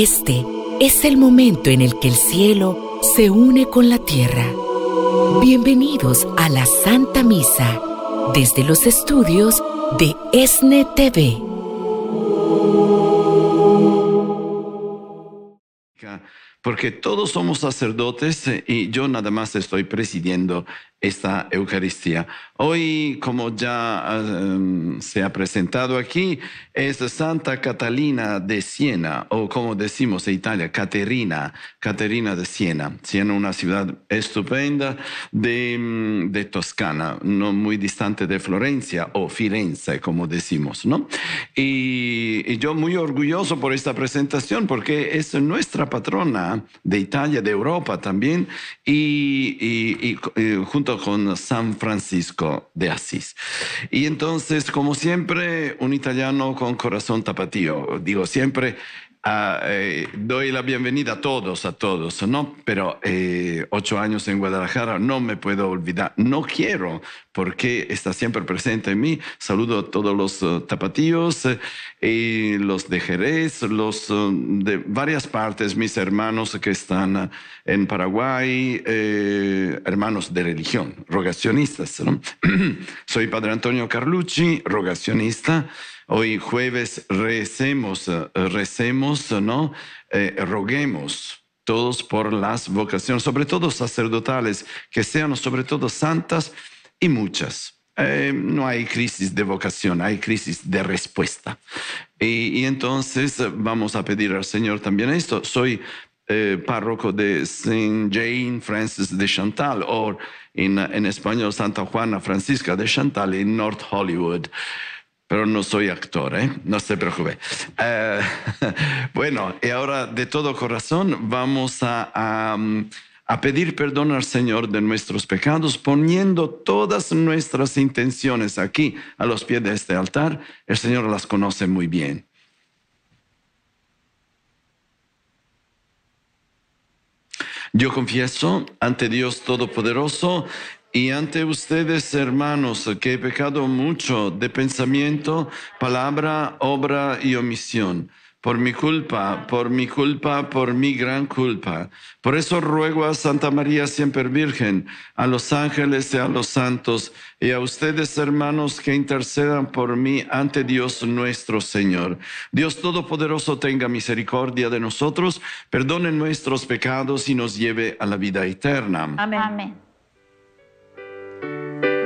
Este es el momento en el que el cielo se une con la tierra. Bienvenidos a la Santa Misa desde los estudios de ESNE TV. Porque todos somos sacerdotes y yo nada más estoy presidiendo esta Eucaristía. Hoy, como ya em, se ha presentado aquí, es Santa Catalina de Siena, o como decimos en Italia, Caterina, Caterina de Siena. Siena, una ciudad estupenda de, mm, de, Toscana, no muy distante de Florencia o Firenze, como decimos, ¿no? Y, yo muy orgulloso por esta presentación, porque es nuestra patrona de Italia, de Europa también, y junto con San Francisco de Asís. Y entonces, como siempre, un italiano con corazón tapatío. Digo siempre, Ah, eh, doy la bienvenida a todos, a todos, ¿no? Pero eh, ocho años en Guadalajara no me puedo olvidar, no quiero, porque está siempre presente en mí. Saludo a todos los uh, tapatíos, y los de Jerez, los uh, de varias partes, mis hermanos que están uh, en Paraguay, eh, hermanos de religión, rogacionistas, ¿no? Soy Padre Antonio Carlucci, rogacionista. Hoy jueves recemos, eh, recemos, ¿no? Eh, roguemos todos por las vocaciones, sobre todo sacerdotales, que sean sobre todo santas y muchas. Eh, no hay crisis de vocación, hay crisis de respuesta. Y, entonces vamos a pedir al Señor también esto. Soy párroco de Saint Jane Francis de Chantal, o en, en español Santa Juana Francisca de Chantal en North Hollywood pero no soy actor, ¿eh? no se preocupe. Eh, bueno, y ahora de todo corazón vamos a, a, pedir perdón al Señor de nuestros pecados, poniendo todas nuestras intenciones aquí a los pies de este altar. El Señor las conoce muy bien. Yo confieso ante Dios Todopoderoso y ante ustedes, hermanos, que he pecado mucho de pensamiento, palabra, obra y omisión. Por mi culpa, por mi culpa, por mi gran culpa. Por eso ruego a Santa María siempre Virgen, a los ángeles y a los santos, y a ustedes, hermanos, que intercedan por mí ante Dios nuestro Señor. Dios Todopoderoso tenga misericordia de nosotros, perdone nuestros pecados y nos lleve a la vida eterna. Amén. Amén. Oremos.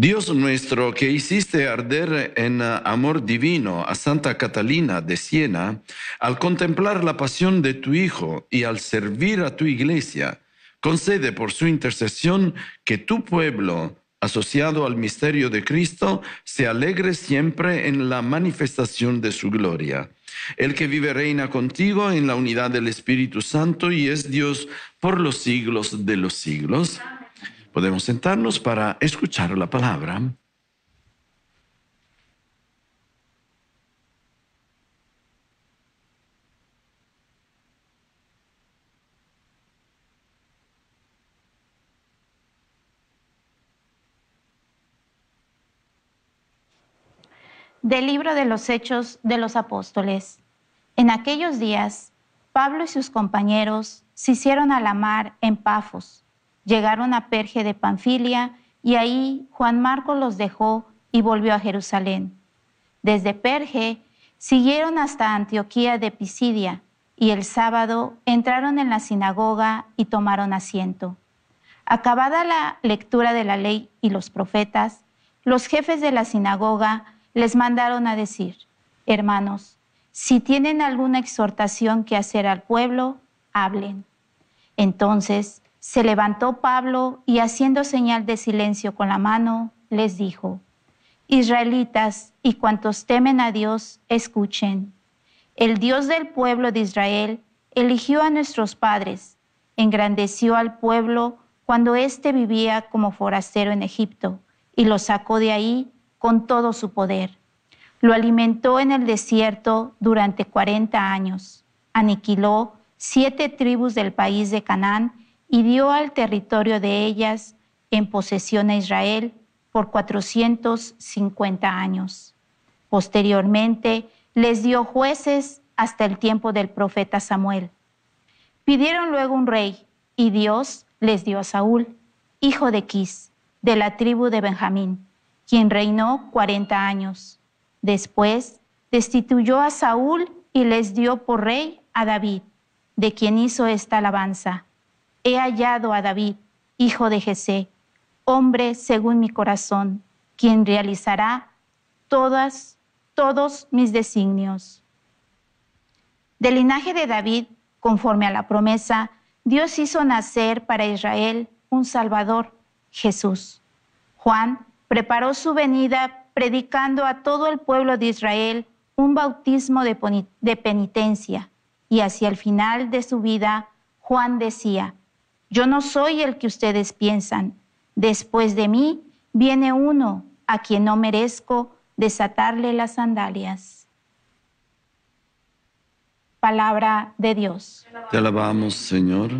Dios nuestro, que hiciste arder en amor divino a Santa Catalina de Siena, al contemplar la pasión de tu Hijo y al servir a tu iglesia, concede por su intercesión que tu pueblo, asociado al misterio de Cristo, se alegre siempre en la manifestación de su gloria. El que vive reina contigo en la unidad del Espíritu Santo y es Dios por los siglos de los siglos. Podemos sentarnos para escuchar la palabra. Del libro de los Hechos de los Apóstoles. En aquellos días, Pablo y sus compañeros se hicieron a la mar en Pafos Llegaron a Perge de Panfilia y ahí Juan Marcos los dejó y volvió a Jerusalén. Desde Perge siguieron hasta Antioquía de Pisidia y el sábado entraron en la sinagoga y tomaron asiento. Acabada la lectura de la ley y los profetas, los jefes de la sinagoga les mandaron a decir, hermanos, si tienen alguna exhortación que hacer al pueblo, hablen. Entonces se levantó Pablo y haciendo señal de silencio con la mano, les dijo, Israelitas y cuantos temen a Dios, escuchen. El Dios del pueblo de Israel eligió a nuestros padres, engrandeció al pueblo cuando éste vivía como forastero en Egipto, y lo sacó de ahí con todo su poder. Lo alimentó en el desierto durante cuarenta años, aniquiló siete tribus del país de Canaán y dio al territorio de ellas en posesión a Israel por 450 años. Posteriormente les dio jueces hasta el tiempo del profeta Samuel. Pidieron luego un rey y Dios les dio a Saúl, hijo de Quis, de la tribu de Benjamín, quien reinó 40 años. Después destituyó a Saúl y les dio por rey a David, de quien hizo esta alabanza. He hallado a David, hijo de Jesé, hombre según mi corazón, quien realizará todas, todos mis designios. Del linaje de David, conforme a la promesa, Dios hizo nacer para Israel un Salvador, Jesús. Juan preparó su venida predicando a todo el pueblo de Israel un bautismo de, penitencia y hacia el final de su vida, Juan decía, yo no soy el que ustedes piensan, después de mí viene uno a quien no merezco desatarle las sandalias. Palabra de Dios. Te alabamos, Señor.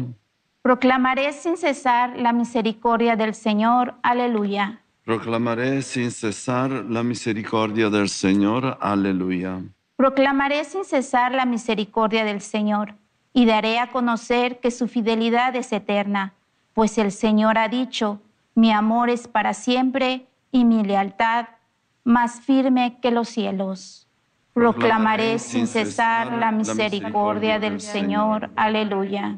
Proclamaré sin cesar la misericordia del Señor. Aleluya. Proclamaré sin cesar la misericordia del Señor. Aleluya. Proclamaré sin cesar la misericordia del Señor y daré a conocer que su fidelidad es eterna, pues el Señor ha dicho, mi amor es para siempre y mi lealtad más firme que los cielos. Proclamaré sin cesar la misericordia del Señor. Aleluya.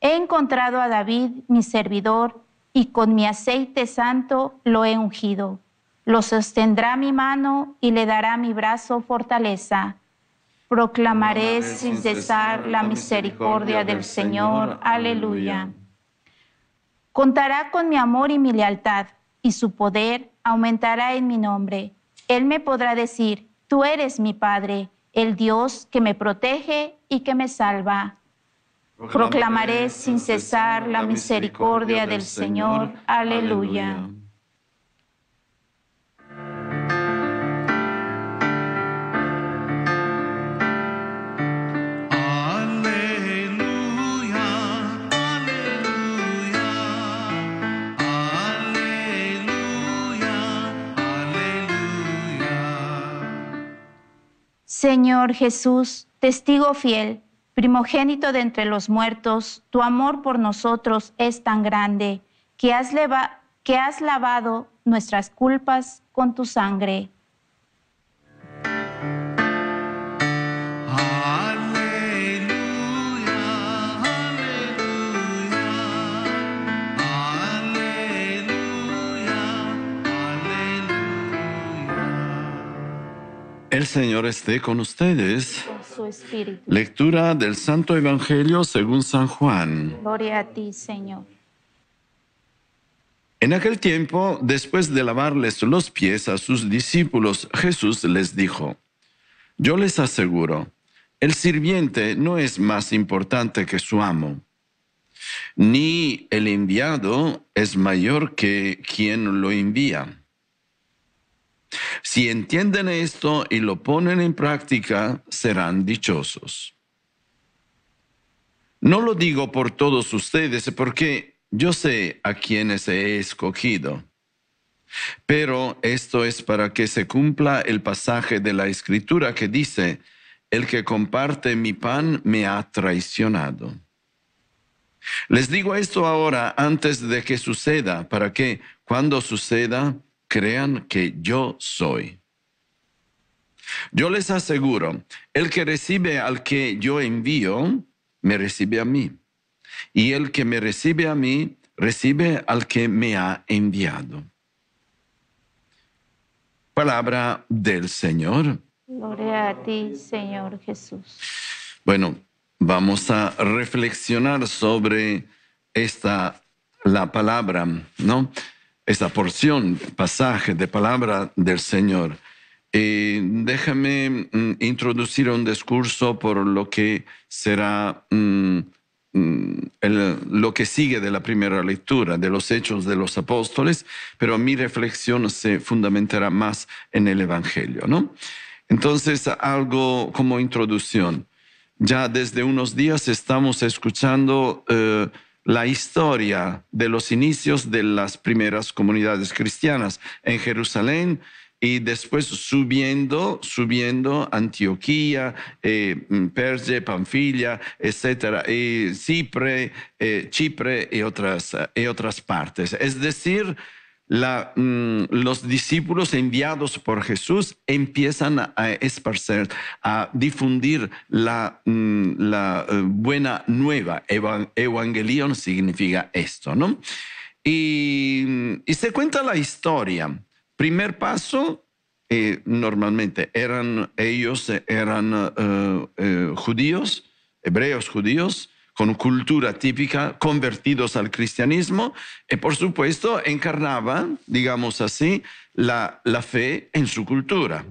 He encontrado a David, mi servidor, y con mi aceite santo lo he ungido lo sostendrá mi mano y le dará mi brazo fortaleza. Proclamaré sin cesar la misericordia del Señor. Aleluya. Contará con mi amor y mi lealtad, y su poder aumentará en mi nombre. Él me podrá decir, tú eres mi Padre, el Dios que me protege y que me salva. Proclamaré sin cesar la misericordia del Señor. Aleluya. Señor Jesús, testigo fiel, primogénito de entre los muertos, tu amor por nosotros es tan grande que has, lavado nuestras culpas con tu sangre. El Señor esté con ustedes. Con su espíritu. Lectura del Santo Evangelio según San Juan. Gloria a ti, Señor. En aquel tiempo, después de lavarles los pies a sus discípulos, Jesús les dijo, Yo les aseguro, el sirviente no es más importante que su amo, ni el enviado es mayor que quien lo envía. Si entienden esto y lo ponen en práctica, serán dichosos. No lo digo por todos ustedes porque yo sé a quienes he escogido. Pero esto es para que se cumpla el pasaje de la escritura que dice, el que comparte mi pan me ha traicionado. Les digo esto ahora antes de que suceda, para que cuando suceda crean que yo soy. Yo les aseguro, el que recibe al que yo envío, me recibe a mí. Y el que me recibe a mí, recibe al que me ha enviado. Palabra del Señor. Gloria a ti, Señor Jesús. Bueno, vamos a reflexionar sobre esta, la palabra, ¿no? Esta porción, pasaje de palabra del Señor. Déjame mm, introducir un discurso por lo que será mm, mm, lo que sigue de la primera lectura de los hechos de los apóstoles, pero mi reflexión se fundamentará más en el Evangelio, ¿no? Entonces, algo como introducción. Ya desde unos días estamos escuchando eh, la historia de los inicios de las primeras comunidades cristianas en Jerusalén y después subiendo, subiendo Antioquía, eh, Perge, Panfilia, etcétera, y Chipre, eh, Chipre y otras, y otras partes. Es decir, mm, los discípulos enviados por Jesús empiezan a esparcer, a difundir la, mm, eh, buena nueva. Evangelion significa esto, ¿no? Y, y se cuenta la historia Primer paso, eh, normalmente eran ellos, eran eh, judíos, hebreos judíos, con cultura típica, convertidos al cristianismo, y por supuesto encarnaban, digamos así, la, fe en su cultura.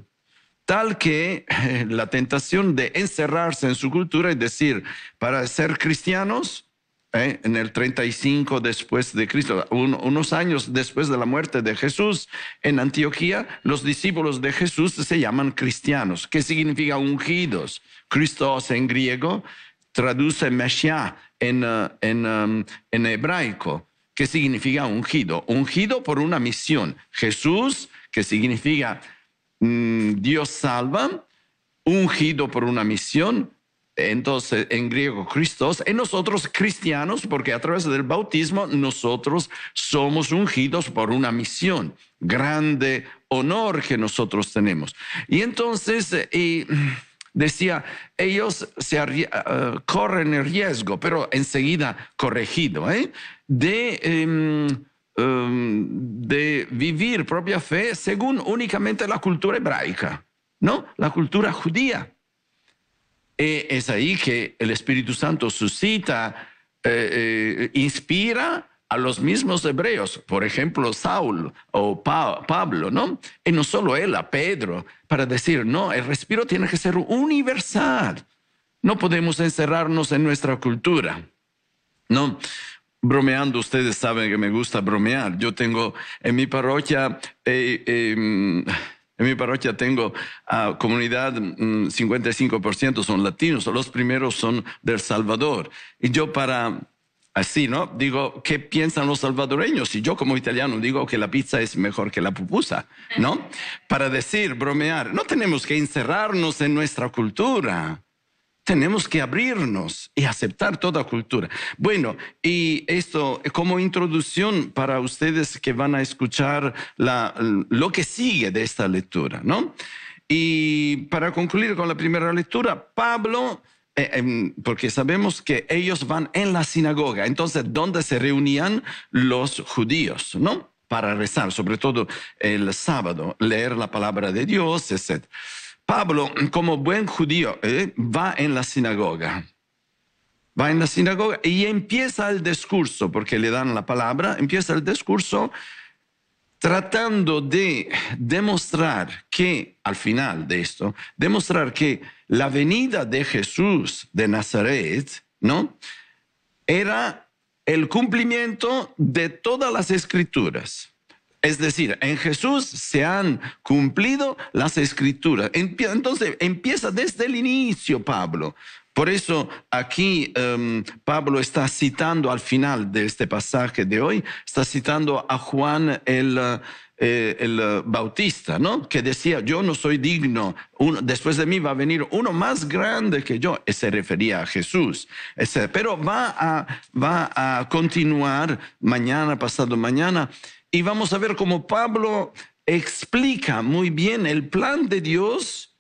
Tal que la tentación de encerrarse en su cultura es decir, para ser cristianos, ¿eh? en el 35 después de Cristo, unos años después de la muerte de Jesús, en Antioquía, los discípulos de Jesús se llaman cristianos, que significa ungidos. Christos en griego traduce Meshia en, uh, en, um, en hebraico, que significa ungido, ungido por una misión. Jesús, que significa mm, Dios salva, ungido por una misión, entonces en griego Christos, en nosotros cristianos, porque a través del bautismo nosotros somos ungidos por una misión, grande honor que nosotros tenemos. Y entonces eh, decía, ellos se eh, corren el riesgo, pero enseguida corregido, ¿eh? de... Em, em, de vivir propia fe según únicamente la cultura hebraica, ¿no? La cultura judía. Y es ahí que el Espíritu Santo suscita, eh, eh, inspira a los mismos hebreos, por ejemplo, Saúl o Pablo, ¿no? Y no solo él, a Pedro, para decir, no, el respiro tiene que ser universal. No podemos encerrarnos en nuestra cultura, ¿no? Bromeando, ustedes saben que me gusta bromear. Yo tengo en mi parroquia... Eh, em, en mi parroquia tengo a comunidad, 55% mm, son latinos, los primeros son del Salvador. Y yo para, así, ¿no? Digo, ¿qué piensan los salvadoreños? Y yo como italiano digo que la pizza es mejor que la pupusa, ¿no? Para decir, bromear, no tenemos que encerrarnos en nuestra cultura tenemos que abrirnos y aceptar toda cultura. Bueno, y esto como introducción para ustedes que van a escuchar lo que sigue de esta lectura, ¿no? Y para concluir con la primera lectura, Pablo, eh, em, porque sabemos que ellos van en la sinagoga, entonces, ¿dónde se reunían los judíos, ¿no? Para rezar, sobre todo el sábado, leer la palabra de Dios, etc. Pablo, como buen judío, eh, va en la sinagoga. Va en la sinagoga y empieza el discurso, porque le dan la palabra, empieza el discurso tratando de demostrar que, al final de esto, demostrar que la venida de Jesús de Nazaret, ¿no? Era el cumplimiento de todas las escrituras. Es decir, en Jesús se han cumplido las escrituras. Entonces empieza desde el inicio Pablo. Por eso aquí em, Pablo está citando al final de este pasaje de hoy, está citando a Juan el, eh, el Bautista, ¿no? Que decía, yo no soy digno, después de mí va a venir uno más grande que yo. Se refería a Jesús. pero va a, va a continuar mañana, pasado mañana, y vamos a ver cómo Pablo explica muy bien el plan de Dios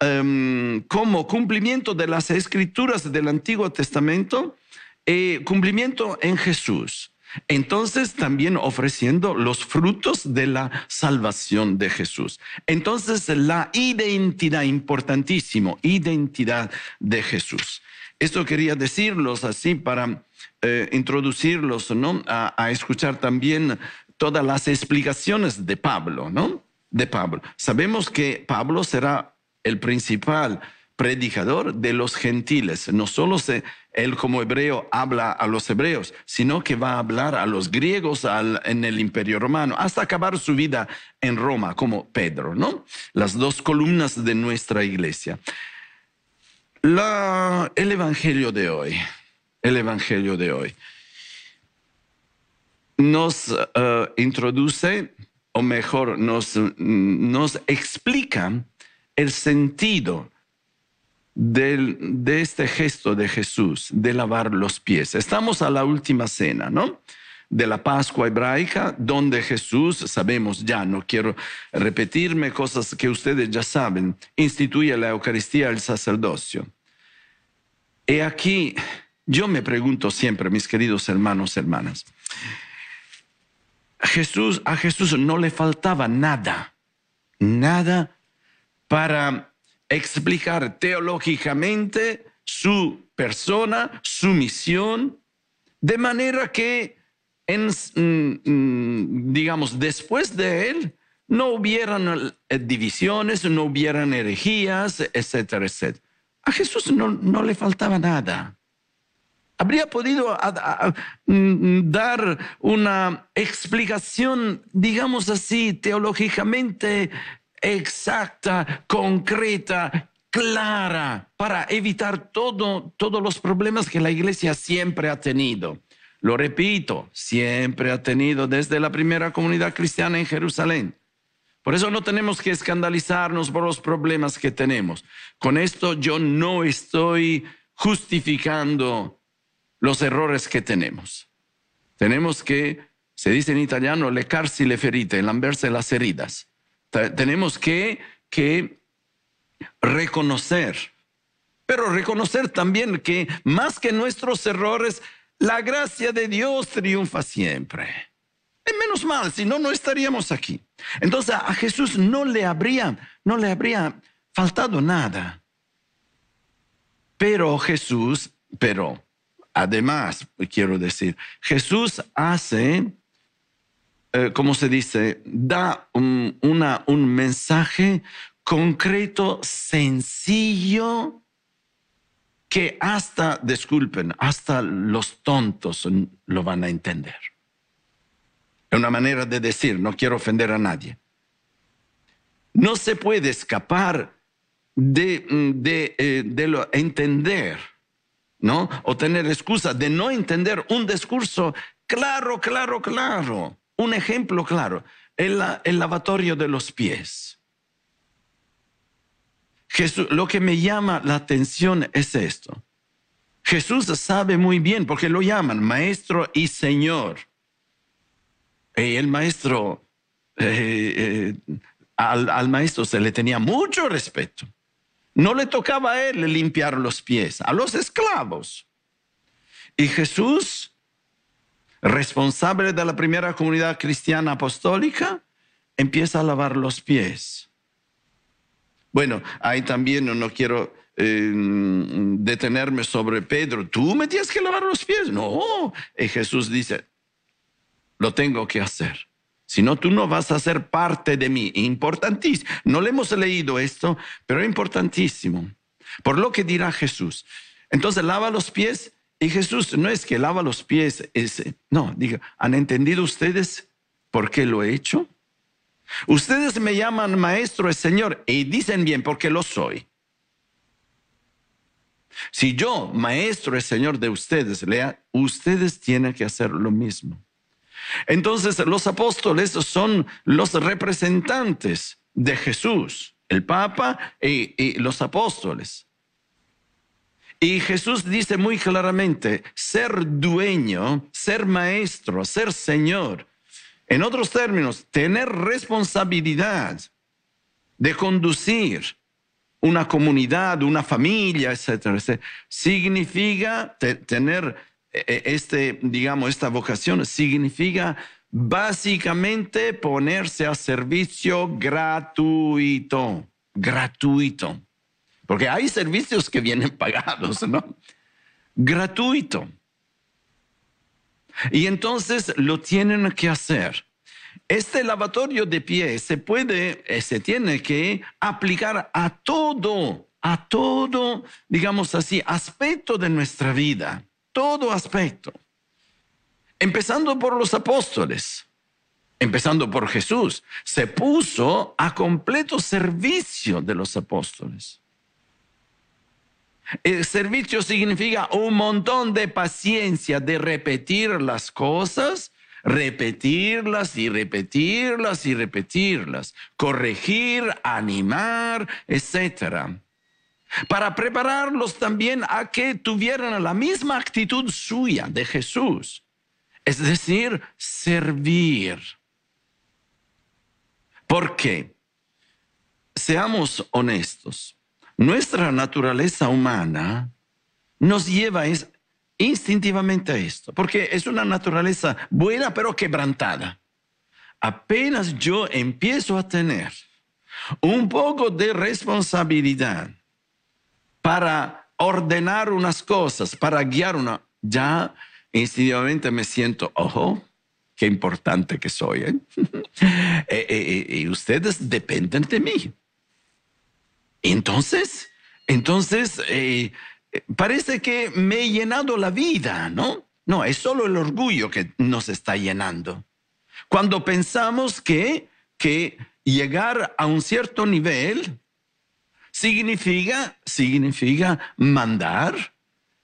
Em, como cumplimiento de las escrituras del Antiguo Testamento, eh, cumplimiento en Jesús. Entonces también ofreciendo los frutos de la salvación de Jesús. Entonces la identidad, importantísimo, identidad de Jesús. Esto quería decirlos así para eh, introducirlos ¿no? a, a, escuchar también todas las explicaciones de Pablo, ¿no? De Pablo. Sabemos que Pablo será el principal predicador de los gentiles. No solo se, él como hebreo habla a los hebreos, sino que va a hablar a los griegos en el imperio romano, hasta acabar su vida en Roma, como Pedro, ¿no? Las dos columnas de nuestra iglesia. el Evangelio de hoy, el Evangelio de hoy, nos eh, introduce, o mejor, nos, nos explica el sentido de este gesto de Jesús de lavar los pies. Estamos a la última cena, ¿no? De la Pascua hebraica, donde Jesús, sabemos ya, no quiero repetirme cosas que ustedes ya saben, instituye la Eucaristía el sacerdocio. Y aquí yo me pregunto siempre, mis queridos hermanos, hermanas, Jesús, a Jesús no le faltaba nada, nada para explicar teológicamente su persona, su misión, de manera que, digamos, después de él, no hubieran eh, divisiones, no hubieran herejías, etcétera, etcétera. A Jesús no, no le faltaba nada. Habría podido dar una explicación, digamos así, teológicamente exacta, concreta, clara, para evitar todo, todos los problemas que la iglesia siempre ha tenido. Lo repito, siempre ha tenido desde la primera comunidad cristiana en Jerusalén. Por eso no tenemos que escandalizarnos por los problemas que tenemos. Con esto yo no estoy justificando los errores que tenemos. Tenemos que, se dice en italiano, lecarsi le ferite, lamberse las heridas tenemos que, que reconocer, pero reconocer también que más que nuestros errores, la gracia de Dios triunfa siempre. Es menos mal, si no, no estaríamos aquí. Entonces a Jesús no le habría, no le habría faltado nada. Pero Jesús, pero además, quiero decir, Jesús hace eh, ¿cómo se dice? Da un, un mensaje concreto, sencillo, que hasta, disculpen, hasta los tontos lo van a entender. Es una manera de decir, no quiero ofender a nadie. No se puede escapar de, de, eh, de lo, entender, ¿no? O tener excusa de no entender un discurso claro, claro, claro un ejemplo claro, el, el lavatorio de los pies. Jesús, lo que me llama la atención es esto. Jesús sabe muy bien, porque lo llaman maestro y señor. Y el maestro, eh, eh, al, al maestro se le tenía mucho respeto. No le tocaba a él limpiar los pies, a los esclavos. Y Jesús responsable de la primera comunidad cristiana apostólica, empieza a lavar los pies. Bueno, ahí también no quiero eh, detenerme sobre Pedro. Tú me tienes que lavar los pies. No, y Jesús dice, lo tengo que hacer. Si no, tú no vas a ser parte de mí. Importantísimo. No le hemos leído esto, pero es importantísimo. Por lo que dirá Jesús. Entonces lava los pies y Jesús no es que lava los pies, es, no, diga, ¿han entendido ustedes por qué lo he hecho? Ustedes me llaman maestro y señor y dicen bien porque lo soy. Si yo, maestro y señor de ustedes, lea, ustedes tienen que hacer lo mismo. Entonces los apóstoles son los representantes de Jesús, el Papa y, los apóstoles. Y Jesús dice muy claramente, ser dueño, ser maestro, ser señor, en otros términos, tener responsabilidad de conducir una comunidad, una familia, etcétera, significa tener e, e, este, digamos, esta vocación, significa básicamente ponerse a servicio gratuito, gratuito. Porque hay servicios que vienen pagados, ¿no? Gratuito. Y entonces lo tienen que hacer. Este lavatorio de pies se puede, eh, se tiene que aplicar a todo, a todo, digamos así, aspecto de nuestra vida, todo aspecto. Empezando por los apóstoles, empezando por Jesús, se puso a completo servicio de los apóstoles. El servicio significa un montón de paciencia de repetir las cosas, repetirlas y repetirlas y repetirlas, corregir, animar, etc. Para prepararlos también a que tuvieran la misma actitud suya de Jesús, es decir, servir. ¿Por qué? Seamos honestos nuestra naturaleza humana nos lleva instintivamente a esto, porque es una naturaleza buena pero quebrantada. Apenas yo empiezo a tener un poco de responsabilidad para ordenar unas cosas, para guiar una, ya instintivamente me siento, ojo, qué importante que soy. ¿eh? Eh, eh, y ustedes dependen de mí. Entonces, entonces, eh, parece que me he llenado la vida, ¿no? No, es solo el orgullo que nos está llenando. Cuando pensamos que, que llegar a un cierto nivel significa, significa mandar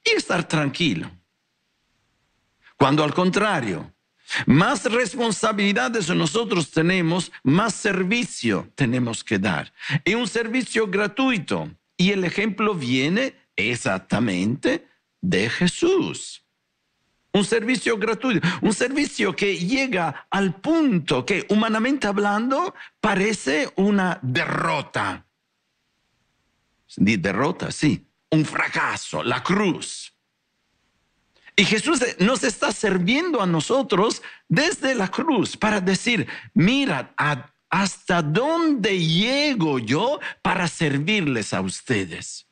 y estar tranquilo. Cuando al contrario, más responsabilidades nosotros tenemos, más servicio tenemos que dar. Y un servicio gratuito. Y el ejemplo viene exactamente de Jesús. Un servicio gratuito, un servicio que llega al punto que humanamente hablando parece una derrota. Derrota, sí, un fracaso, la cruz. Y Jesús nos está sirviendo a nosotros desde la cruz para decir, mira, hasta dónde llego yo para servirles a ustedes.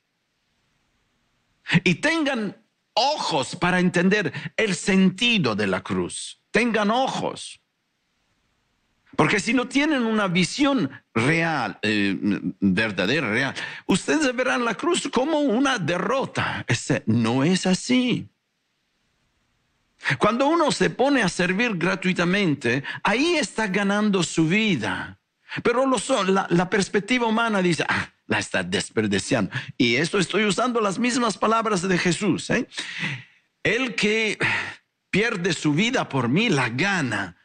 Y tengan ojos para entender el sentido de la cruz. Tengan ojos. Porque si no tienen una visión real, eh, verdadera, real, ustedes verán la cruz como una derrota. Ese no es así. Cuando uno se pone a servir gratuitamente, ahí está ganando su vida. Pero la, perspectiva humana dice, ah, la está desperdiciando. Y esto estoy usando las mismas palabras de Jesús. ¿eh? El que pierde su vida por mí, la gana.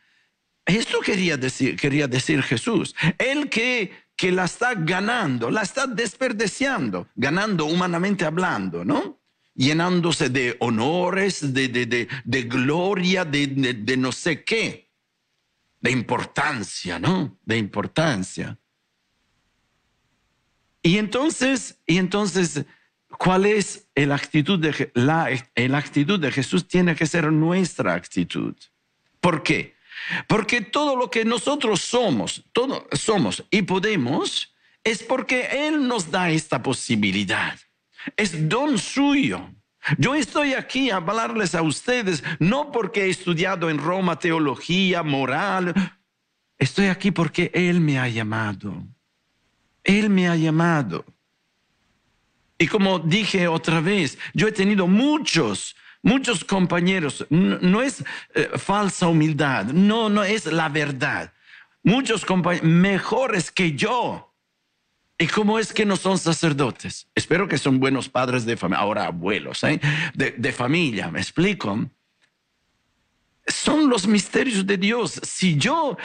Esto quería decir, quería decir Jesús. El que, que la está ganando, la está desperdiciando, ganando humanamente hablando, ¿no? Llenándose de honores, de, de, gloria, de, no sé qué, de importancia, ¿no? De importancia. Y entonces, y entonces, ¿cuál es la actitud de la, la actitud de Jesús? Tiene que ser nuestra actitud. ¿Por qué? Porque todo lo que nosotros somos, todo somos y podemos, es porque Él nos da esta posibilidad. Es don suyo. Yo estoy aquí a hablarles a ustedes no porque he estudiado en Roma teología, moral. Estoy aquí porque Él me ha llamado. Él me ha llamado. Y como dije otra vez, yo he tenido muchos, muchos compañeros. No, es eh, falsa humildad, no, no es la verdad. Muchos compañeros mejores que yo ¿Y cómo es que no son sacerdotes? Espero que son buenos padres de familia, ahora abuelos, ¿eh? de, de familia, ¿me explico? Son los misterios de Dios. Si yo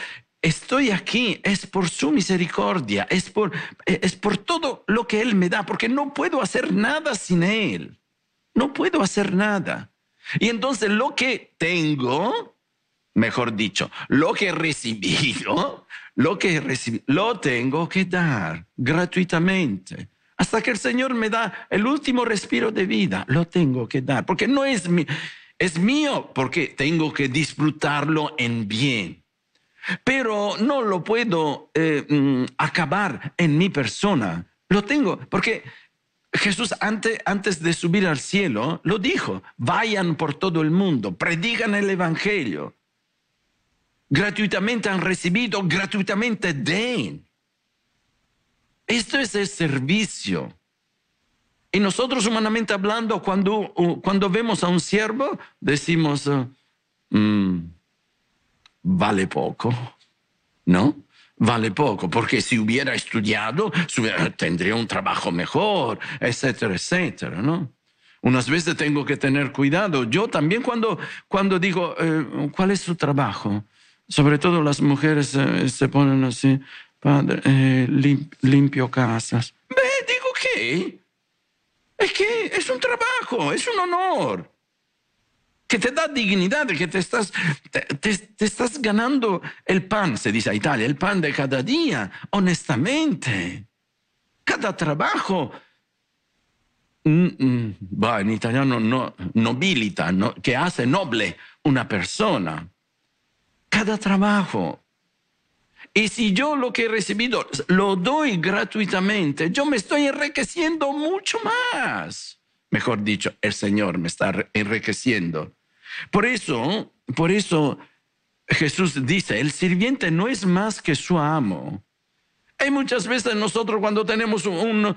estoy aquí es por su misericordia, es por, es por todo lo que Él me da, porque no puedo hacer nada sin Él. No puedo hacer nada. Y entonces lo que tengo, mejor dicho, lo que he recibido, lo que he recibido, lo tengo que dar gratuitamente. Hasta que el Señor me da el último respiro de vida, lo tengo que dar, porque no es, mi, es mío, porque tengo que disfrutarlo en bien pero no lo puedo eh, mm, acabar en mi persona. Lo tengo, porque Jesús antes, antes de subir al cielo lo dijo, vayan por todo el mundo, predigan el Evangelio. Gratuitamente han recibido, gratuitamente den. Esto es el servicio. Y nosotros humanamente hablando, cuando, cuando vemos a un siervo, decimos, mm, vale poco, ¿no? Vale poco, porque si hubiera estudiado, tendría un trabajo mejor, etcétera, etcétera, ¿no? Unas veces tengo que tener cuidado. Yo también cuando, cuando digo, eh, ¿cuál es su trabajo? Sobre todo las mujeres eh, se ponen así, padre, eh, limpio casas. Ve, digo que es que es un trabajo, es un honor que te da dignidad, que te estás, te, estás ganando el pan, se dice a Italia, el pan de cada día, honestamente. Cada trabajo, va, en italiano no, nobilita, no, que hace noble una persona. Cada trabajo. Y si yo lo que he recibido lo doy gratuitamente, yo me estoy enriqueciendo mucho más. Mejor dicho, el Señor me está enriqueciendo por eso, por eso Jesús dice, el sirviente no es más que su amo. Hay muchas veces nosotros cuando tenemos un,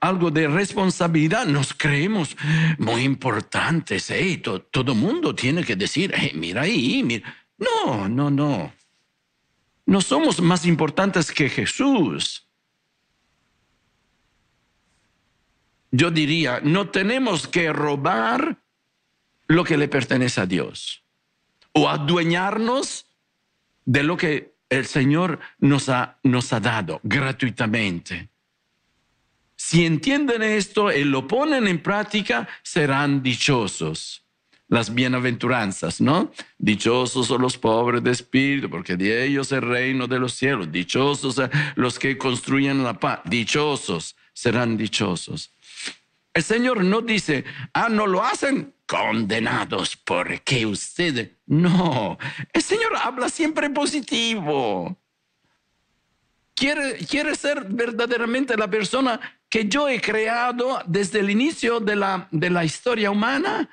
algo de responsabilidad, nos creemos muy importantes. todo el mundo tiene que decir, mira ahí, mira. No, no, no. No somos más importantes que Jesús. Yo diría, no tenemos que robar lo que le pertenece a Dios o adueñarnos de lo que el Señor nos ha, nos ha dado gratuitamente. Si entienden esto y lo ponen en práctica, serán dichosos. Las bienaventuranzas, ¿no? Dichosos son los pobres de espíritu, porque de ellos el reino de los cielos. Dichosos los que construyen la paz. Dichosos serán dichosos. El Señor no dice, ah, no lo hacen, condenados porque ustedes. No, el Señor habla siempre positivo. Quiere, ser verdaderamente la persona que yo he creado desde el inicio de la, de la historia humana.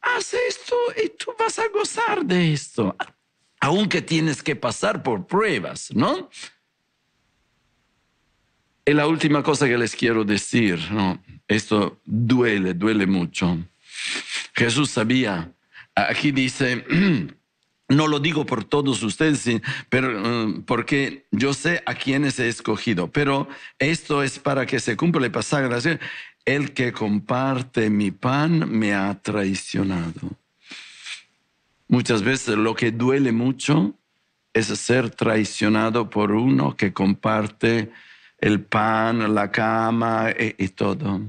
Haz esto y tú vas a gozar de esto, aunque tienes que pasar por pruebas, ¿no? Y la última cosa que les quiero decir, esto duele, duele mucho. Jesús sabía, aquí dice, no lo digo por todos ustedes, pero mm, porque yo sé a quienes he escogido, pero esto es para que se cumpla el pasaje. El que comparte mi pan me ha traicionado. Muchas veces lo que duele mucho es ser traicionado por uno que comparte el pan, la cama y, y todo.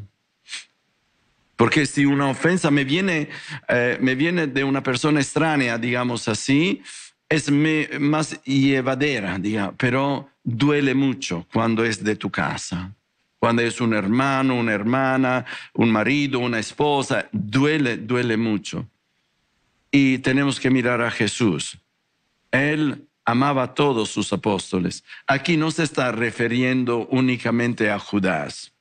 Porque si una ofensa me viene, eh, me viene de una persona extraña, digamos así, es más llevadera, pero duele mucho cuando es de tu casa. Cuando es un hermano, una hermana, un marido, una esposa, duele, duele mucho. Y tenemos que mirar a Jesús. Él amaba a todos sus apóstoles. Aquí no se está refiriendo únicamente a Judas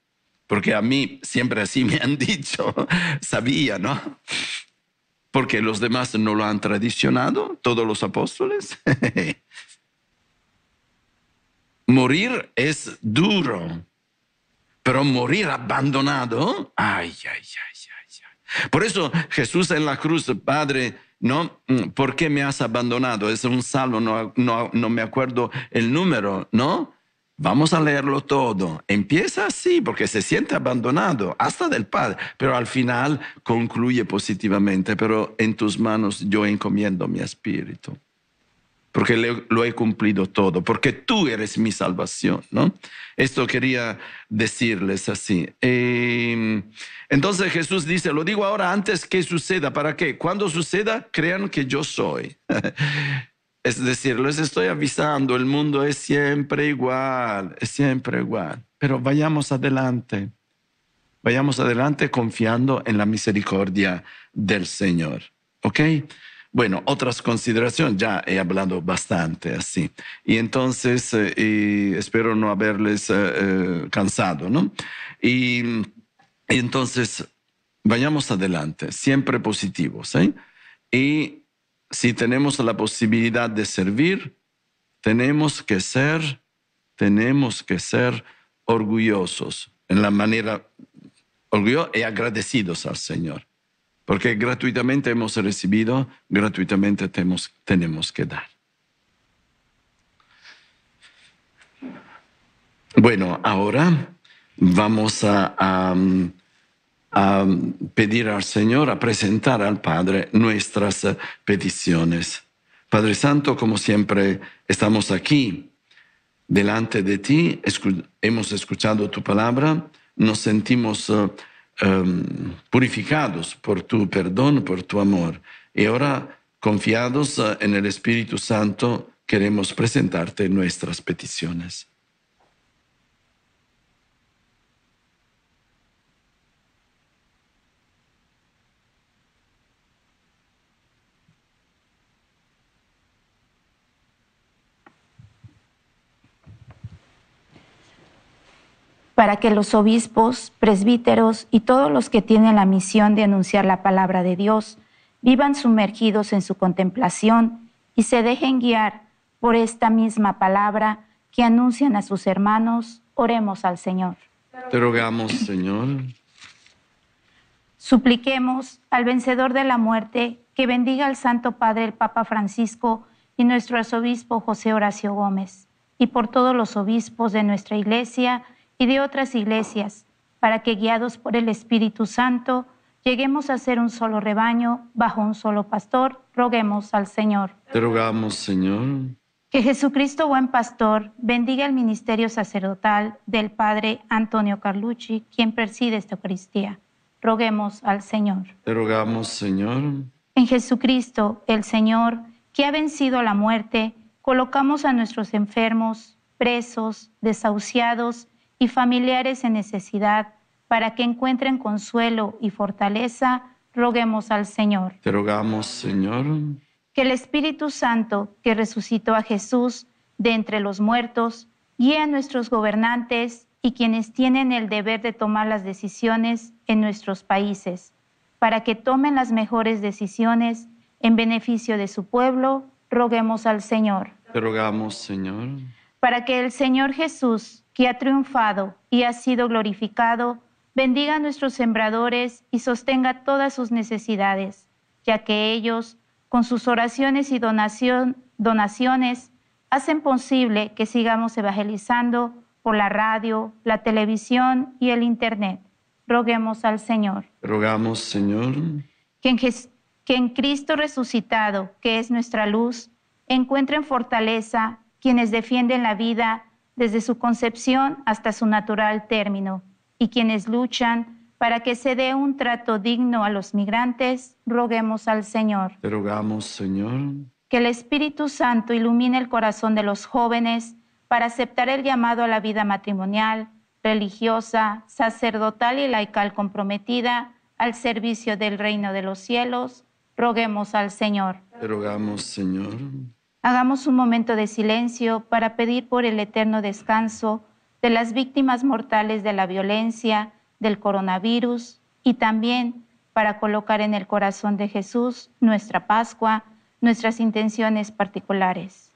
porque a mí siempre así me han dicho, sabía, ¿no? Porque los demás no lo han tradicionado, todos los apóstoles. morir es duro, pero morir abandonado, ay, ay, ay, ay, ay. Por eso Jesús en la cruz, Padre, ¿no? ¿Por qué me has abandonado? Es un salmo, no, no, no me acuerdo el número, ¿no? Vamos a leerlo todo. Empieza así porque se siente abandonado, hasta del Padre, pero al final concluye positivamente, pero en tus manos yo encomiendo mi espíritu, porque lo he cumplido todo, porque tú eres mi salvación, ¿no? Esto quería decirles así. Em, entonces Jesús dice, lo digo ahora antes que suceda, ¿para qué? Cuando suceda, crean que yo soy. Es decir, les estoy avisando, el mundo es siempre igual, es siempre igual. Pero vayamos adelante, vayamos adelante confiando en la misericordia del Señor. ¿Ok? Bueno, otras consideraciones, ya he hablado bastante así. Y entonces, eh, espero no haberles eh, eh, cansado, ¿no? Y, entonces, vayamos adelante, siempre positivos, ¿eh? Y si tenemos la posibilidad de servir, tenemos que ser, tenemos que ser orgullosos en la manera, orgullosos y agradecidos al Señor. Porque gratuitamente hemos recibido, gratuitamente tenemos, tenemos que dar. Bueno, ahora vamos a pedir al Señor, a presentar al Padre nuestras peticiones. Padre Santo, como siempre, estamos aquí delante de ti, hemos escuchado tu palabra, nos sentimos eh, em, purificados por tu perdón, por tu amor. Y ahora, confiados eh, en el Espíritu Santo, queremos presentarte nuestras peticiones. Para que los obispos, presbíteros y todos los que tienen la misión de anunciar la palabra de Dios vivan sumergidos en su contemplación y se dejen guiar por esta misma palabra que anuncian a sus hermanos. Oremos al Señor. Te rogamos, Señor. Supliquemos al vencedor de la muerte que bendiga al Santo Padre el Papa Francisco y nuestro arzobispo José Horacio Gómez, y por todos los obispos de nuestra iglesia, y de otras iglesias, para que guiados por el Espíritu Santo lleguemos a ser un solo rebaño bajo un solo pastor, roguemos al Señor. Te rogamos, Señor. Que Jesucristo, buen pastor, bendiga el ministerio sacerdotal del Padre Antonio Carlucci, quien preside esta Eucaristía. Roguemos al Señor. Te rogamos, Señor. En Jesucristo, el Señor, que ha vencido la muerte, colocamos a nuestros enfermos, presos, desahuciados y familiares en necesidad, para que encuentren consuelo y fortaleza, roguemos al Señor. Te rogamos, Señor. Que el Espíritu Santo, que resucitó a Jesús de entre los muertos, guíe a nuestros gobernantes y quienes tienen el deber de tomar las decisiones en nuestros países, para que tomen las mejores decisiones en beneficio de su pueblo, roguemos al Señor. Te rogamos, Señor. Para que el Señor Jesús, que ha triunfado y ha sido glorificado, bendiga a nuestros sembradores y sostenga todas sus necesidades, ya que ellos, con sus oraciones y donación, donaciones, hacen posible que sigamos evangelizando por la radio, la televisión y el Internet. Roguemos al Señor. Rogamos, Señor. Que en, que en Cristo resucitado, que es nuestra luz, encuentren fortaleza quienes defienden la vida desde su concepción hasta su natural término, y quienes luchan para que se dé un trato digno a los migrantes, roguemos al Señor. Te rogamos, Señor. Que el Espíritu Santo ilumine el corazón de los jóvenes para aceptar el llamado a la vida matrimonial, religiosa, sacerdotal y laical comprometida al servicio del reino de los cielos, roguemos al Señor. Te rogamos, Señor. Hagamos un momento de silencio para pedir por el eterno descanso de las víctimas mortales de la violencia, del coronavirus y también para colocar en el corazón de Jesús nuestra Pascua, nuestras intenciones particulares.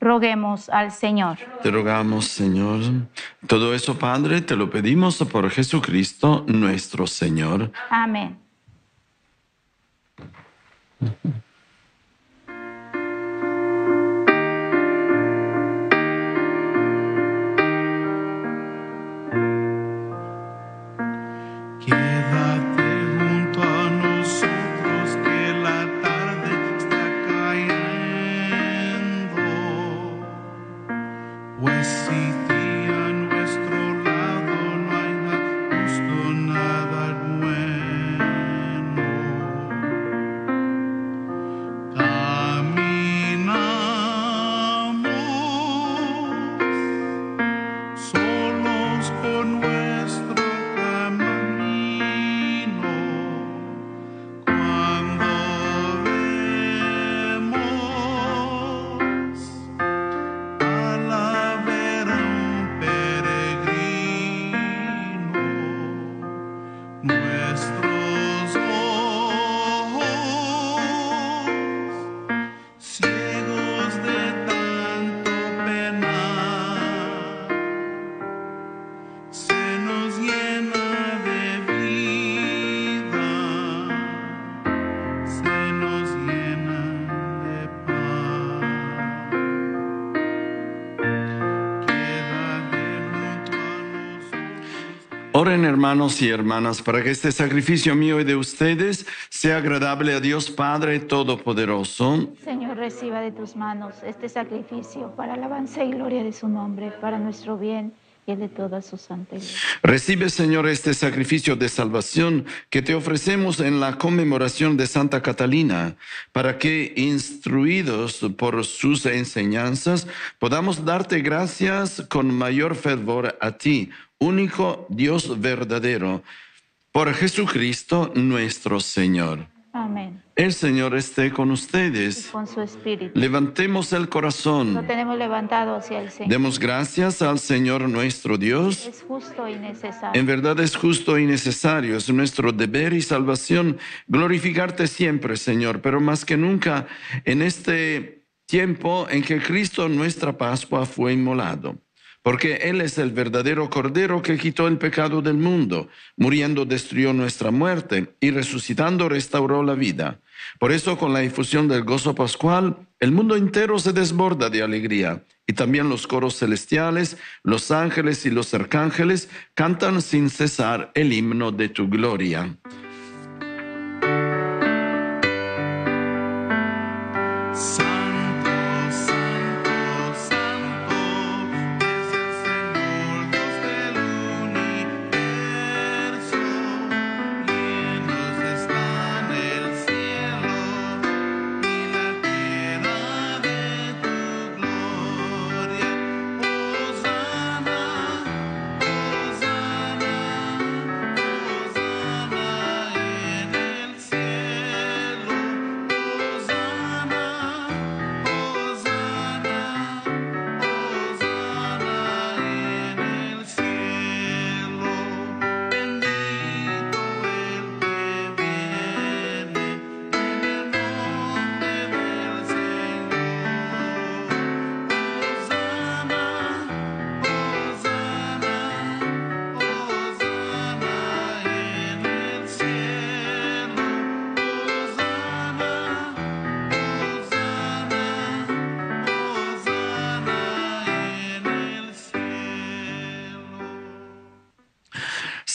Roguemos al Señor. Te rogamos, Señor. Todo eso, Padre, te lo pedimos por Jesucristo nuestro Señor. Amén. Quédate junto a nosotros que la tarde está cayendo. Pues Oren hermanos y hermanas para que este sacrificio mío y de ustedes sea agradable a Dios Padre Todopoderoso. Señor, reciba de tus manos este sacrificio para alabanza y gloria de su nombre, para nuestro bien y el de toda su santidad. Recibe, Señor, este sacrificio de salvación que te ofrecemos en la conmemoración de Santa Catalina, para que, instruidos por sus enseñanzas, podamos darte gracias con mayor fervor a ti, único Dios verdadero, por Jesucristo nuestro Señor. Amén. El Señor esté con ustedes. Y con su espíritu. Levantemos el Lo corazón. tenemos levantado hacia el Señor. Demos gracias al Señor nuestro Dios. Es justo y necesario. En verdad es justo y necesario, es nuestro deber y salvación glorificarte siempre, Señor, pero más que nunca en este tiempo en que Cristo, nuestra Pascua, fue inmolado. Porque Él es el verdadero Cordero que quitó el pecado del mundo, muriendo destruyó nuestra muerte y resucitando restauró la vida. Por eso con la difusión del gozo pascual, el mundo entero se desborda de alegría y también los coros celestiales, los ángeles y los arcángeles cantan sin cesar el himno de tu gloria.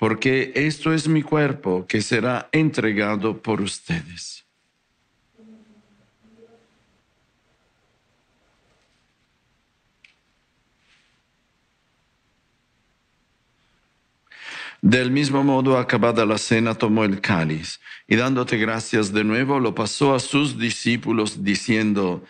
porque esto es mi cuerpo que será entregado por ustedes. Del mismo modo, acabada la cena, tomó el cáliz y dándote gracias de nuevo, lo pasó a sus discípulos diciendo,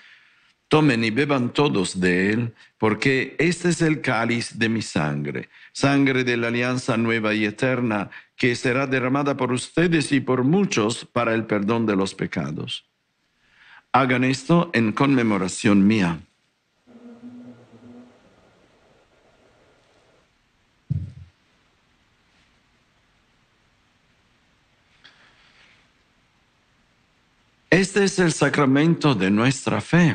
Tomen y beban todos de él, porque este es el cáliz de mi sangre, sangre de la alianza nueva y eterna, que será derramada por ustedes y por muchos para el perdón de los pecados. Hagan esto en conmemoración mía. Este es el sacramento de nuestra fe.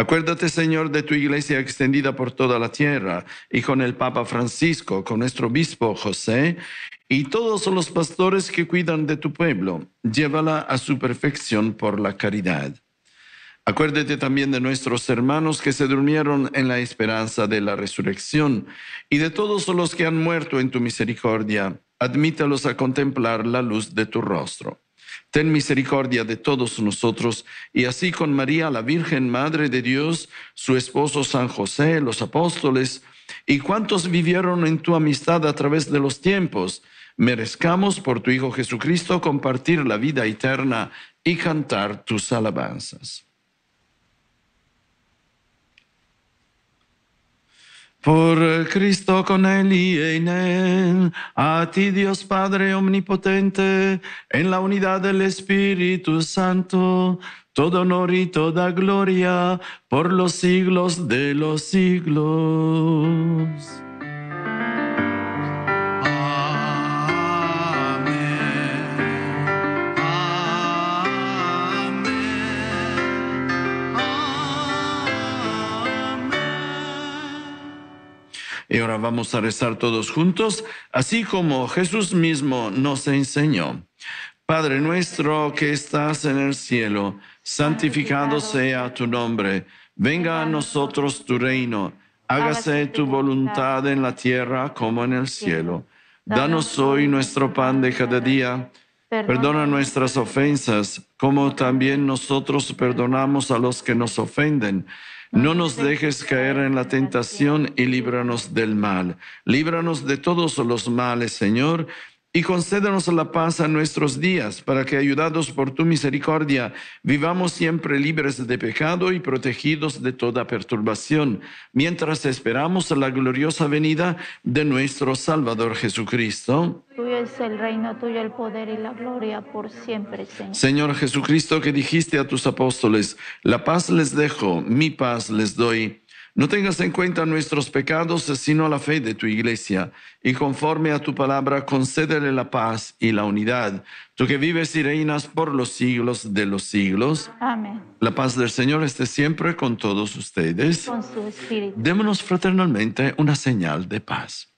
Acuérdate, Señor, de tu iglesia extendida por toda la tierra y con el Papa Francisco, con nuestro obispo José y todos los pastores que cuidan de tu pueblo. Llévala a su perfección por la caridad. Acuérdate también de nuestros hermanos que se durmieron en la esperanza de la resurrección y de todos los que han muerto en tu misericordia. Admítalos a contemplar la luz de tu rostro. Ten misericordia de todos nosotros y así con María, la Virgen Madre de Dios, su esposo San José, los apóstoles y cuantos vivieron en tu amistad a través de los tiempos, merezcamos por tu Hijo Jesucristo compartir la vida eterna y cantar tus alabanzas. Por Cristo con Él y en Él, a ti Dios Padre Omnipotente, en la unidad del Espíritu Santo, todo honor y toda gloria por los siglos de los siglos. Y ahora vamos a rezar todos juntos, así como Jesús mismo nos enseñó. Padre nuestro que estás en el cielo, santificado sea tu nombre. Venga a nosotros tu reino. Hágase tu voluntad en la tierra como en el cielo. Danos hoy nuestro pan de cada día. Perdona nuestras ofensas, como también nosotros perdonamos a los que nos ofenden. No nos dejes caer en la tentación y líbranos del mal. Líbranos de todos los males, Señor, y concédenos la paz a nuestros días, para que, ayudados por tu misericordia, vivamos siempre libres de pecado y protegidos de toda perturbación, mientras esperamos la gloriosa venida de nuestro Salvador Jesucristo. Tuyo es el reino, tuyo el poder y la gloria por siempre, Señor. Señor Jesucristo, que dijiste a tus apóstoles, la paz les dejo, mi paz les doy. No tengas en cuenta nuestros pecados, sino la fe de tu iglesia, y conforme a tu palabra, concédele la paz y la unidad. Tú que vives y reinas por los siglos de los siglos. Amén. La paz del Señor esté siempre con todos ustedes. Con su espíritu. Démonos fraternalmente una señal de paz.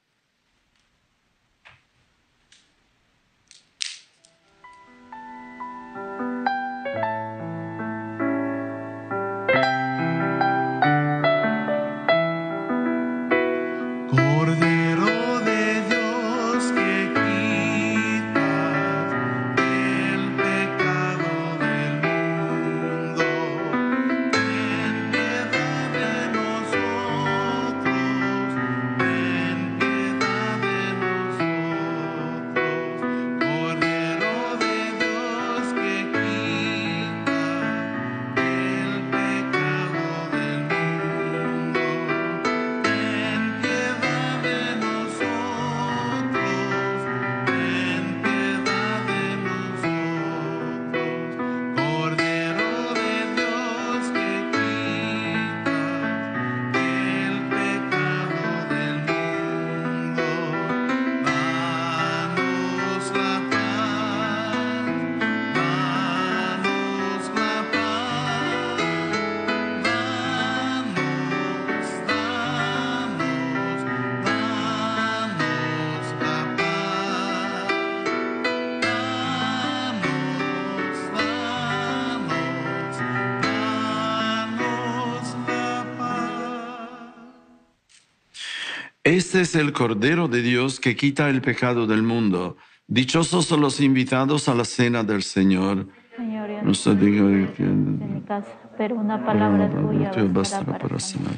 Este es el Cordero de Dios que quita el pecado del mundo. Dichosos son los invitados a la cena del Señor. Señor, yo No diga que en mi casa, pero una palabra tuya bastará para para sanar.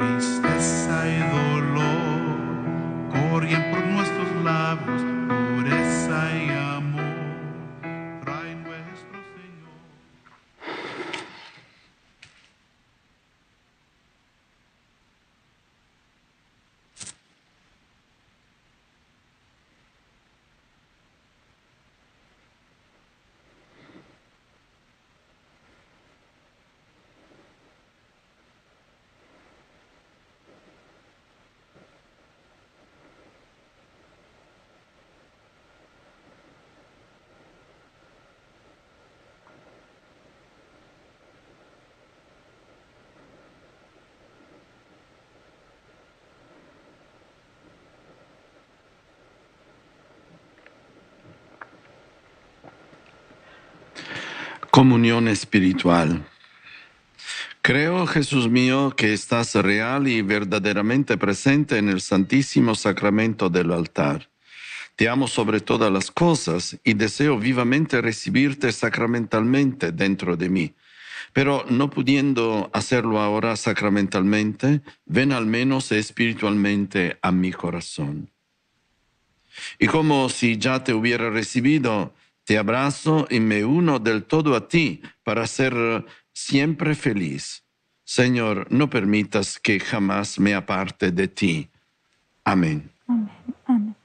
Tristeza y dolor. Corren por nuestros labios, Comunión espiritual. Creo, Jesús mío, que estás real y verdaderamente presente en el Santísimo Sacramento del altar. Te amo sobre todas las cosas y deseo vivamente recibirte sacramentalmente dentro de mí. Pero no pudiendo hacerlo ahora sacramentalmente, ven al menos espiritualmente a mi corazón. Y como si ya te hubiera recibido, te abrazo y me uno del todo a ti para ser siempre feliz. Señor, no permitas que jamás me aparte de ti. Amén. Amén. Amén.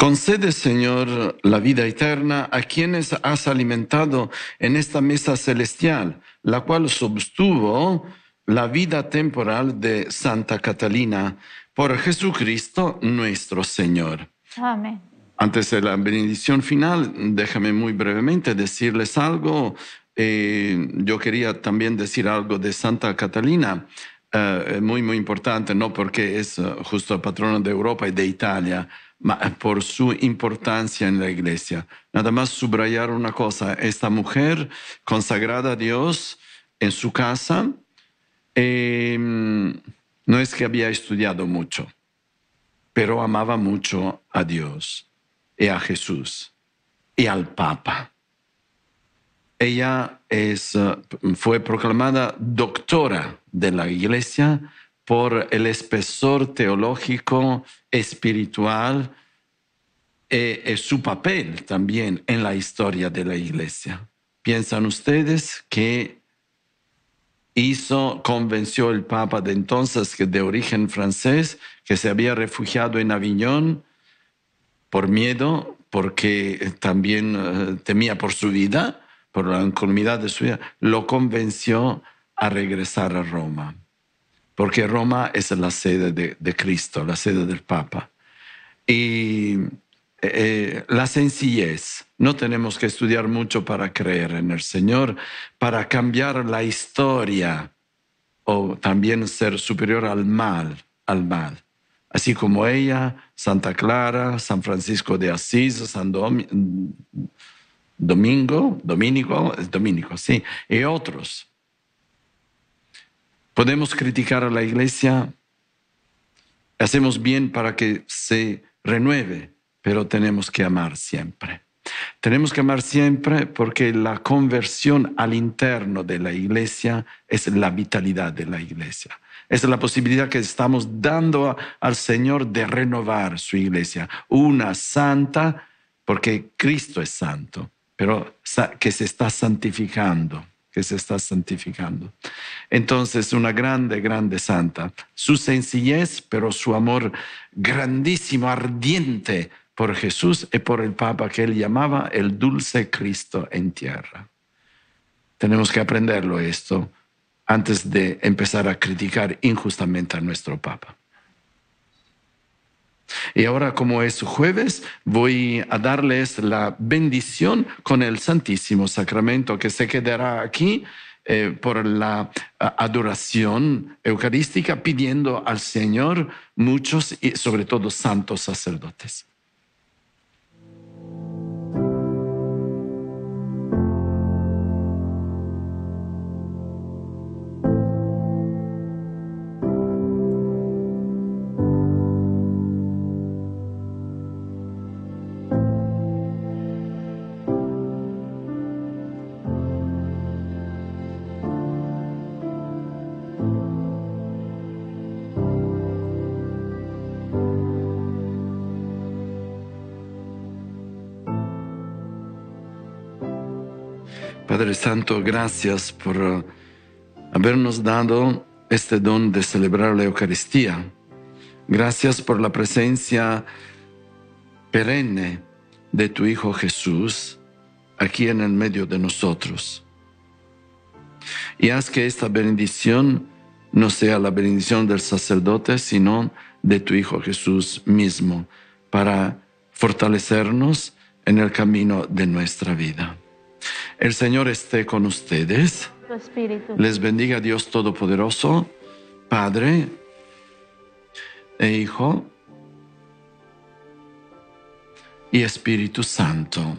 Concede, Señor, la vida eterna a quienes has alimentado en esta mesa celestial, la cual sostuvo la vida temporal de Santa Catalina por Jesucristo nuestro Señor. Amén. Antes de la bendición final, déjame muy brevemente decirles algo. Eh, yo quería también decir algo de Santa Catalina, eh, muy, muy importante, no porque es eh, justo patrono de Europa y de Italia, por su importancia en la iglesia. Nada más subrayar una cosa, esta mujer consagrada a Dios en su casa, eh, no es que había estudiado mucho, pero amaba mucho a Dios y a Jesús y al Papa. Ella es, eh, fue proclamada doctora de la Iglesia por el espesor teológico, espiritual y, y su papel también en la historia de la Iglesia. ¿Piensan ustedes que hizo, convenció el Papa de entonces, que de origen francés, que se había refugiado en Aviñón por miedo, porque también eh, temía por su vida, por la economía de su vida, lo convenció a regresar a Roma, porque Roma es la sede de, Cristo, la sede del Papa. Y eh, la sencillez, no tenemos que estudiar mucho para creer en el Señor, para cambiar la historia o también ser superior al mal, al mal. Así como ella, Santa Clara, San Francisco de Asís, San Domi- Domingo, Dominico, Dominico, sí, y otros. Podemos criticar a la iglesia hacemos bien para que se renueve, pero tenemos que amar siempre. Tenemos que amar siempre porque la conversión al interno de la iglesia es la vitalidad de la iglesia. Es la posibilidad que estamos dando al Señor de renovar su iglesia, una santa, porque Cristo es santo, pero que se está santificando, que se está santificando. Entonces, una grande, grande santa. Su sencillez, pero su amor grandísimo, ardiente por Jesús y por el Papa que él llamaba el dulce Cristo en tierra. Tenemos que aprenderlo esto antes de empezar a criticar injustamente a nuestro Papa. Y ahora, como es jueves, voy a darles la bendición con el Santísimo Sacramento que se quedará aquí eh, por la adoración eucarística, pidiendo al Señor muchos y sobre todo santos sacerdotes. Padre Santo, gracias por uh, habernos dado este don de celebrar la Eucaristía. Gracias por la presencia perenne de tu Hijo Jesús aquí en el medio de nosotros. Y haz que esta bendición no sea la bendición del sacerdote, sino de tu Hijo Jesús mismo, para fortalecernos en el camino de nuestra vida. El Señor esté con ustedes. Les bendiga Dios Todopoderoso, Padre e Hijo y Espíritu Santo.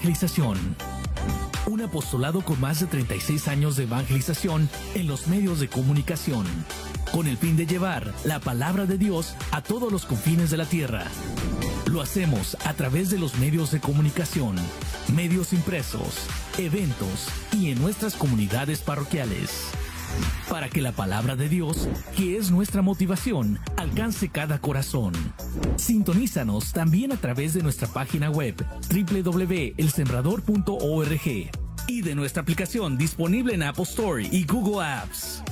Evangelización. Un apostolado con más de 36 años de evangelización en los medios de comunicación, con el fin de llevar la palabra de Dios a todos los confines de la tierra. Lo hacemos a través de los medios de comunicación, medios impresos, eventos y en nuestras comunidades parroquiales para que la palabra de Dios, que es nuestra motivación, alcance cada corazón. Sintonízanos también a través de nuestra página web www.elsembrador.org y de nuestra aplicación disponible en Apple Store y Google Apps.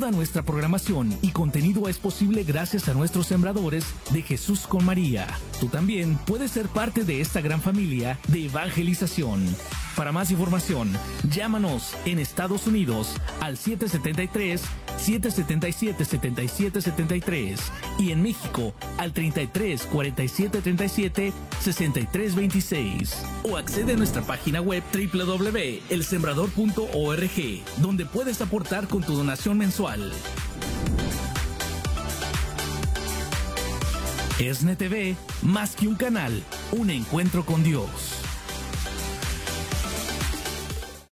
Toda nuestra programación y contenido es posible gracias a nuestros sembradores de Jesús con María. Tú también puedes ser parte de esta gran familia de evangelización. Para más información, llámanos en Estados Unidos al 773-777-7773 y en México al 33 47 37 63 26 o accede a nuestra página web www.elsembrador.org donde puedes aportar con tu donación mensual. ESNE TV, más que un canal, un encuentro con Dios.